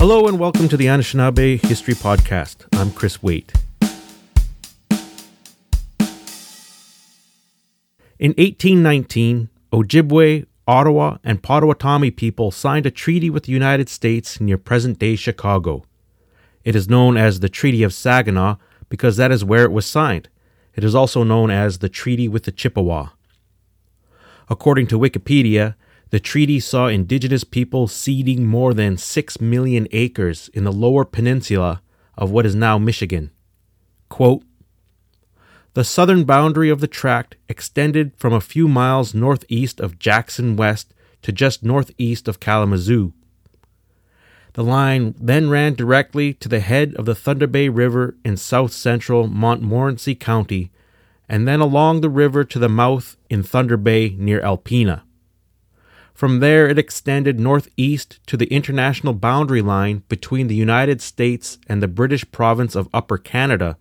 Hello and welcome to the Anishinaabe History Podcast. I'm Chris Waite. In 1819, Ojibwe, Ottawa, and Potawatomi people signed a treaty with the United States near present day Chicago. It is known as the Treaty of Saginaw because that is where it was signed. It is also known as the Treaty with the Chippewa. According to Wikipedia, the treaty saw indigenous people ceding more than 6 million acres in the lower peninsula of what is now Michigan. Quote, the southern boundary of the tract extended from a few miles northeast of Jackson West to just northeast of Kalamazoo. The line then ran directly to the head of the Thunder Bay River in south central Montmorency County and then along the river to the mouth in Thunder Bay near Alpena. From there, it extended northeast to the international boundary line between the United States and the British province of Upper Canada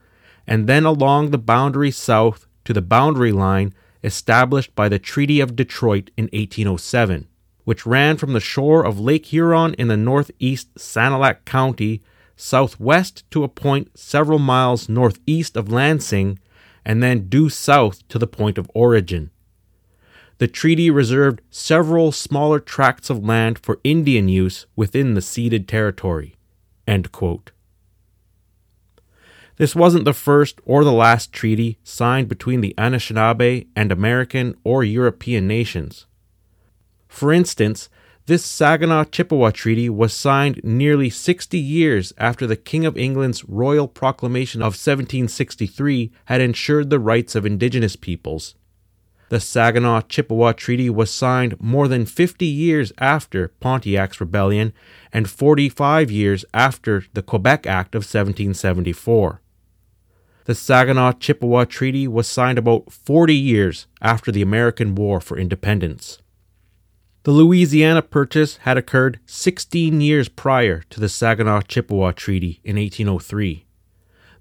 and then along the boundary south to the boundary line established by the Treaty of Detroit in 1807, which ran from the shore of Lake Huron in the northeast Sanilac County southwest to a point several miles northeast of Lansing and then due south to the point of origin. The treaty reserved several smaller tracts of land for Indian use within the ceded territory. This wasn't the first or the last treaty signed between the Anishinaabe and American or European nations. For instance, this Saginaw Chippewa Treaty was signed nearly 60 years after the King of England's Royal Proclamation of 1763 had ensured the rights of indigenous peoples. The Saginaw Chippewa Treaty was signed more than 50 years after Pontiac's Rebellion and 45 years after the Quebec Act of 1774. The Saginaw Chippewa Treaty was signed about 40 years after the American War for Independence. The Louisiana Purchase had occurred 16 years prior to the Saginaw Chippewa Treaty in 1803.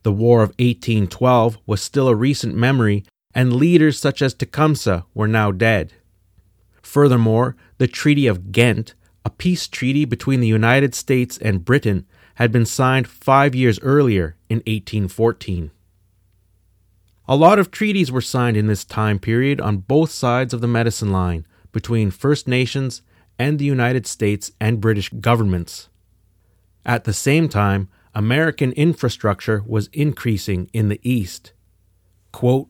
The War of 1812 was still a recent memory, and leaders such as Tecumseh were now dead. Furthermore, the Treaty of Ghent, a peace treaty between the United States and Britain, had been signed five years earlier in 1814. A lot of treaties were signed in this time period on both sides of the medicine line between First Nations and the United States and British governments. At the same time, American infrastructure was increasing in the East. Quote,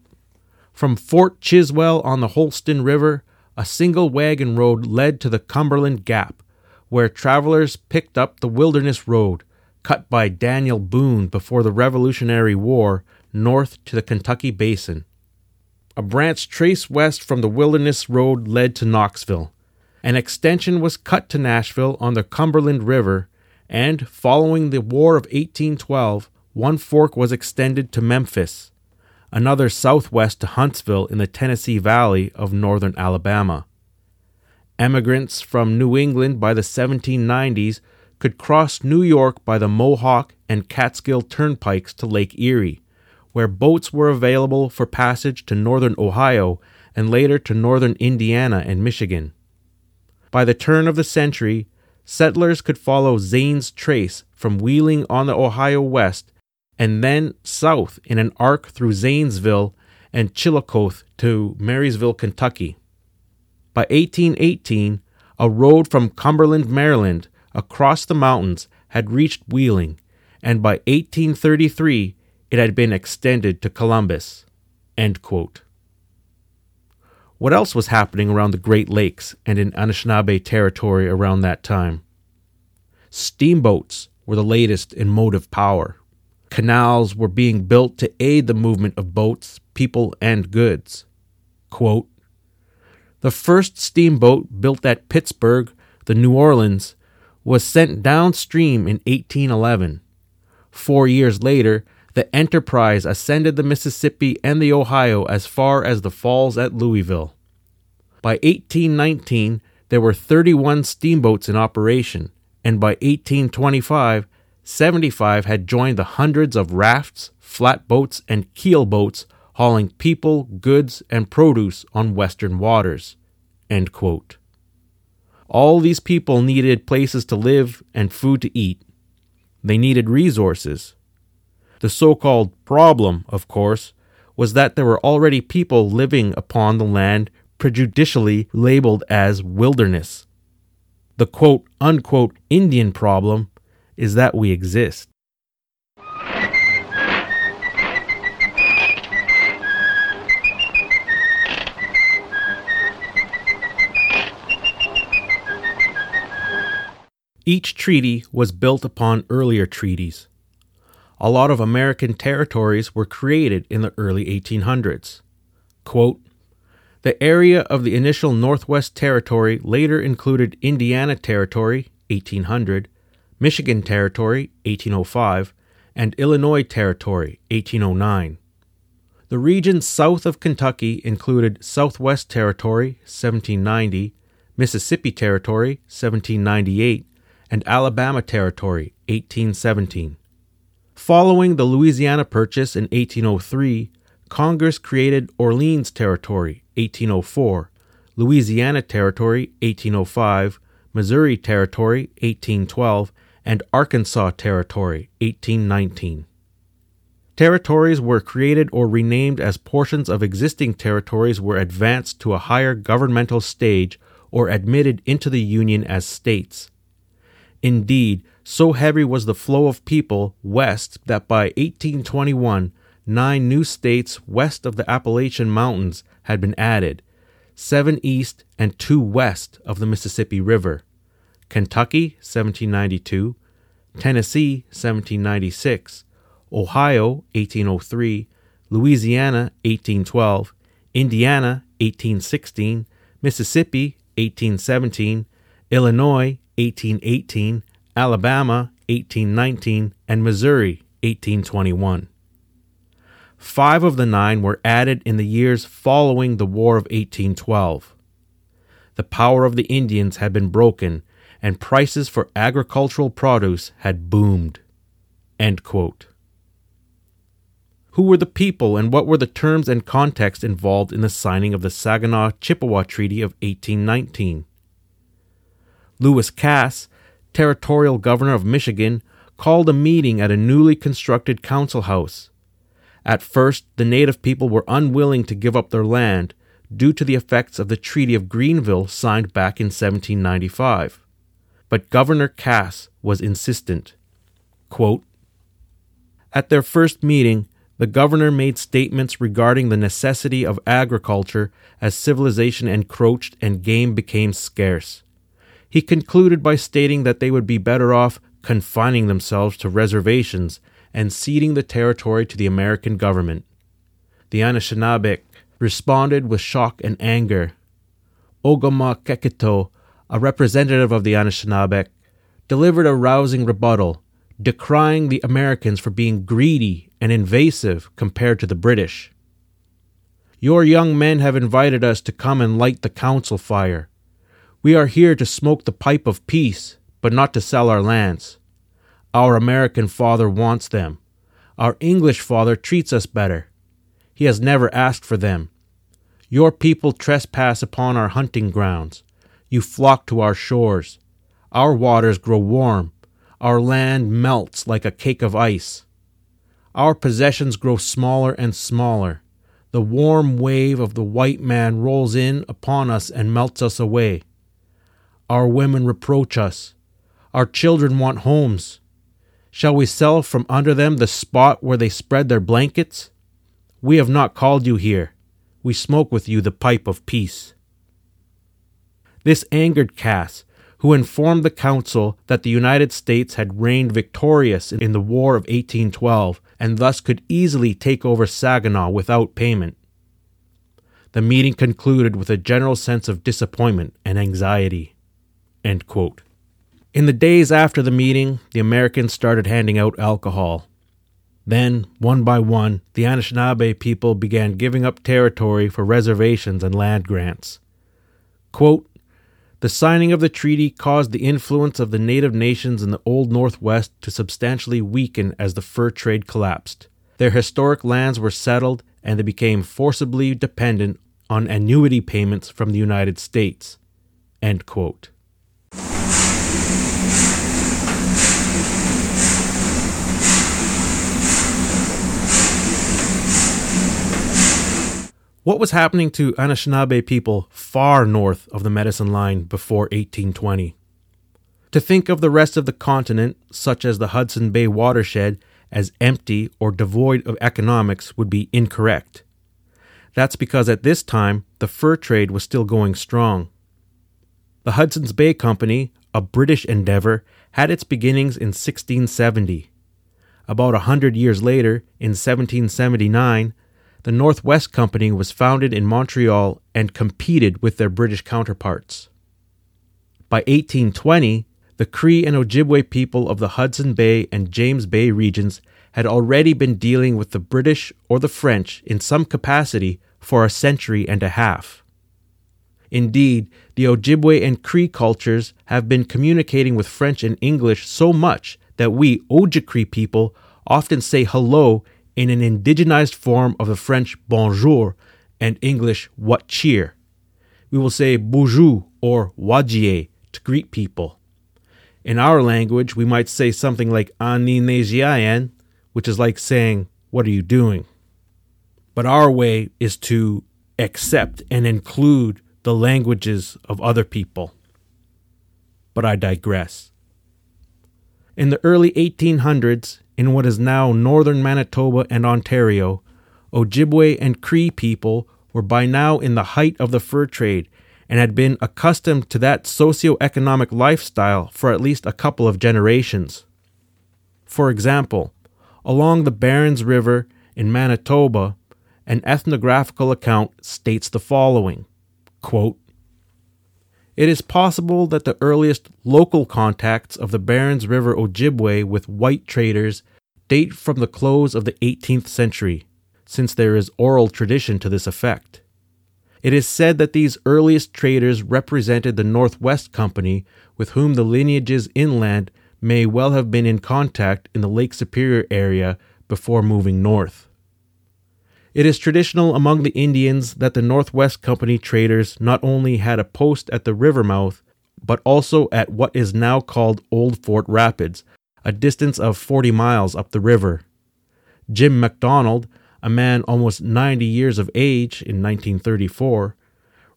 From Fort Chiswell on the Holston River, a single wagon road led to the Cumberland Gap, where travelers picked up the Wilderness Road, cut by Daniel Boone before the Revolutionary War north to the Kentucky Basin. A branch traced west from the Wilderness Road led to Knoxville. An extension was cut to Nashville on the Cumberland River, and following the War of 1812, one fork was extended to Memphis, another southwest to Huntsville in the Tennessee Valley of northern Alabama. Emigrants from New England by the 1790s could cross New York by the Mohawk and Catskill turnpikes to Lake Erie, where boats were available for passage to northern Ohio and later to northern Indiana and Michigan. By the turn of the century, settlers could follow Zane's trace from Wheeling on the Ohio west and then south in an arc through Zanesville and Chillicothe to Maysville, Kentucky. By 1818, a road from Cumberland, Maryland, across the mountains had reached Wheeling, and by 1833, it had been extended to Columbus. What else was happening around the Great Lakes and in Anishinaabe territory around that time? Steamboats were the latest in motive power. Canals were being built to aid the movement of boats, people, and goods. Quote, the first steamboat built at Pittsburgh, the New Orleans, was sent downstream in 1811. Four years later, the Enterprise ascended the Mississippi and the Ohio as far as the falls at Louisville. By 1819, there were 31 steamboats in operation, and by 1825, 75 had joined the hundreds of rafts, flatboats, and keelboats hauling people, goods, and produce on western waters. All these people needed places to live and food to eat, They needed resources. The so called problem, of course, was that there were already people living upon the land prejudicially labeled as wilderness. The quote unquote Indian problem is that we exist. Each treaty was built upon earlier treaties. A lot of American territories were created in the early 1800s. Quote, the area of the initial Northwest Territory later included Indiana Territory, 1800, Michigan Territory, 1805, and Illinois Territory, 1809. The region south of Kentucky included Southwest Territory, 1790, Mississippi Territory, 1798, and Alabama Territory, 1817. Following the Louisiana Purchase in 1803, Congress created Orleans Territory, 1804, Louisiana Territory, 1805, Missouri Territory, 1812, and Arkansas Territory, 1819. Territories were created or renamed as portions of existing territories were advanced to a higher governmental stage or admitted into the Union as states. Indeed, so heavy was the flow of people west that by 1821, nine new states west of the Appalachian Mountains had been added, seven east and two west of the Mississippi River Kentucky, 1792, Tennessee, 1796, Ohio, 1803, Louisiana, 1812, Indiana, 1816, Mississippi, 1817, Illinois, 1818, Alabama 1819, and Missouri 1821. Five of the nine were added in the years following the War of 1812. The power of the Indians had been broken, and prices for agricultural produce had boomed. Who were the people and what were the terms and context involved in the signing of the Saginaw Chippewa Treaty of 1819? Lewis Cass, territorial governor of Michigan, called a meeting at a newly constructed council house. At first, the native people were unwilling to give up their land due to the effects of the Treaty of Greenville signed back in 1795. But Governor Cass was insistent. Quote, At their first meeting, the governor made statements regarding the necessity of agriculture as civilization encroached and game became scarce he concluded by stating that they would be better off confining themselves to reservations and ceding the territory to the American government. The Anishinaabe responded with shock and anger. Ogama a representative of the Anishinaabe, delivered a rousing rebuttal, decrying the Americans for being greedy and invasive compared to the British. Your young men have invited us to come and light the council fire. We are here to smoke the pipe of peace, but not to sell our lands. Our American father wants them. Our English father treats us better. He has never asked for them. Your people trespass upon our hunting grounds. You flock to our shores. Our waters grow warm. Our land melts like a cake of ice. Our possessions grow smaller and smaller. The warm wave of the white man rolls in upon us and melts us away. Our women reproach us. Our children want homes. Shall we sell from under them the spot where they spread their blankets? We have not called you here. We smoke with you the pipe of peace. This angered Cass, who informed the council that the United States had reigned victorious in the War of 1812 and thus could easily take over Saginaw without payment. The meeting concluded with a general sense of disappointment and anxiety. In the days after the meeting, the Americans started handing out alcohol. Then, one by one, the Anishinaabe people began giving up territory for reservations and land grants. Quote, the signing of the treaty caused the influence of the native nations in the Old Northwest to substantially weaken as the fur trade collapsed. Their historic lands were settled and they became forcibly dependent on annuity payments from the United States. End quote. What was happening to Anishinaabe people far north of the medicine line before 1820? To think of the rest of the continent, such as the Hudson Bay watershed, as empty or devoid of economics would be incorrect. That's because at this time the fur trade was still going strong. The Hudson's Bay Company, a British endeavor, had its beginnings in 1670. About a hundred years later, in 1779, the Northwest Company was founded in Montreal and competed with their British counterparts. By 1820, the Cree and Ojibwe people of the Hudson Bay and James Bay regions had already been dealing with the British or the French in some capacity for a century and a half. Indeed, the Ojibwe and Cree cultures have been communicating with French and English so much that we Ojibwe people often say hello in an indigenized form of the French bonjour and English what cheer. We will say bonjour or wajie to greet people. In our language, we might say something like ani which is like saying, What are you doing? But our way is to accept and include the languages of other people. But I digress. In the early 1800s, in what is now northern Manitoba and Ontario, Ojibwe and Cree people were by now in the height of the fur trade and had been accustomed to that socio-economic lifestyle for at least a couple of generations. For example, along the Berens River in Manitoba, an ethnographical account states the following quote, It is possible that the earliest local contacts of the Berens River Ojibwe with white traders date from the close of the 18th century, since there is oral tradition to this effect. It is said that these earliest traders represented the Northwest Company, with whom the lineages inland may well have been in contact in the Lake Superior area before moving north. It is traditional among the Indians that the Northwest Company traders not only had a post at the river mouth, but also at what is now called Old Fort Rapids, a distance of 40 miles up the river. Jim MacDonald, a man almost 90 years of age in 1934,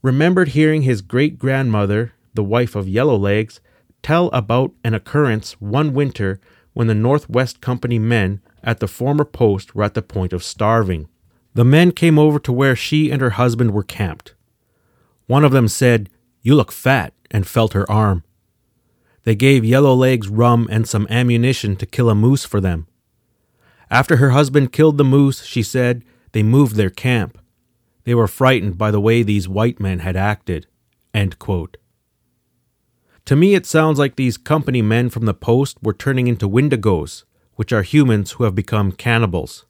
remembered hearing his great grandmother, the wife of Yellowlegs, tell about an occurrence one winter when the Northwest Company men at the former post were at the point of starving. The men came over to where she and her husband were camped. One of them said, You look fat, and felt her arm. They gave Yellowlegs rum and some ammunition to kill a moose for them. After her husband killed the moose, she said, they moved their camp. They were frightened by the way these white men had acted. To me, it sounds like these company men from the post were turning into Wendigos, which are humans who have become cannibals.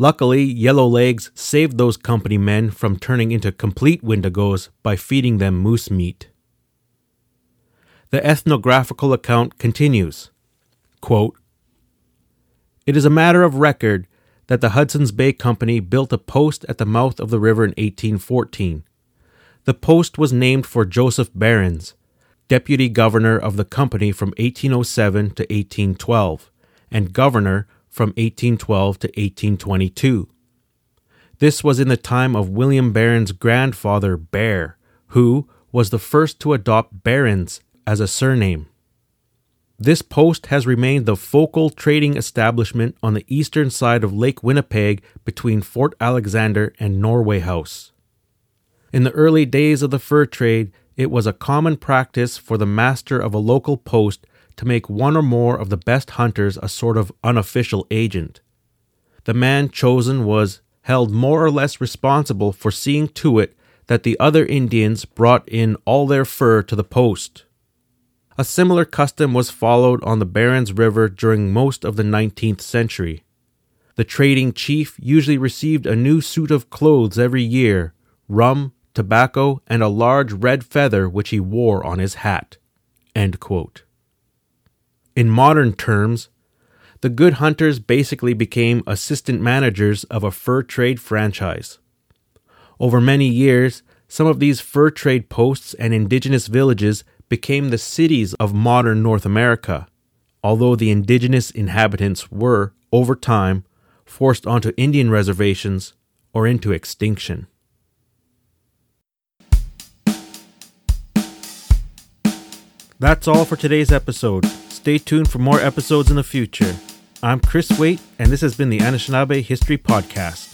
Luckily, Yellowlegs saved those company men from turning into complete Wendigos by feeding them moose meat. The ethnographical account continues quote, It is a matter of record that the Hudson's Bay Company built a post at the mouth of the river in 1814. The post was named for Joseph Berens, deputy governor of the company from 1807 to 1812, and governor from 1812 to 1822. This was in the time of William Berens' grandfather, Bear, who was the first to adopt Berens as a surname. This post has remained the focal trading establishment on the eastern side of Lake Winnipeg between Fort Alexander and Norway House. In the early days of the fur trade, it was a common practice for the master of a local post to make one or more of the best hunters a sort of unofficial agent. The man chosen was held more or less responsible for seeing to it that the other Indians brought in all their fur to the post. A similar custom was followed on the Berens River during most of the 19th century. The trading chief usually received a new suit of clothes every year rum, tobacco, and a large red feather which he wore on his hat. In modern terms, the good hunters basically became assistant managers of a fur trade franchise. Over many years, some of these fur trade posts and indigenous villages became the cities of modern North America, although the indigenous inhabitants were, over time, forced onto Indian reservations or into extinction. That's all for today's episode. Stay tuned for more episodes in the future. I'm Chris Waite, and this has been the Anishinaabe History Podcast.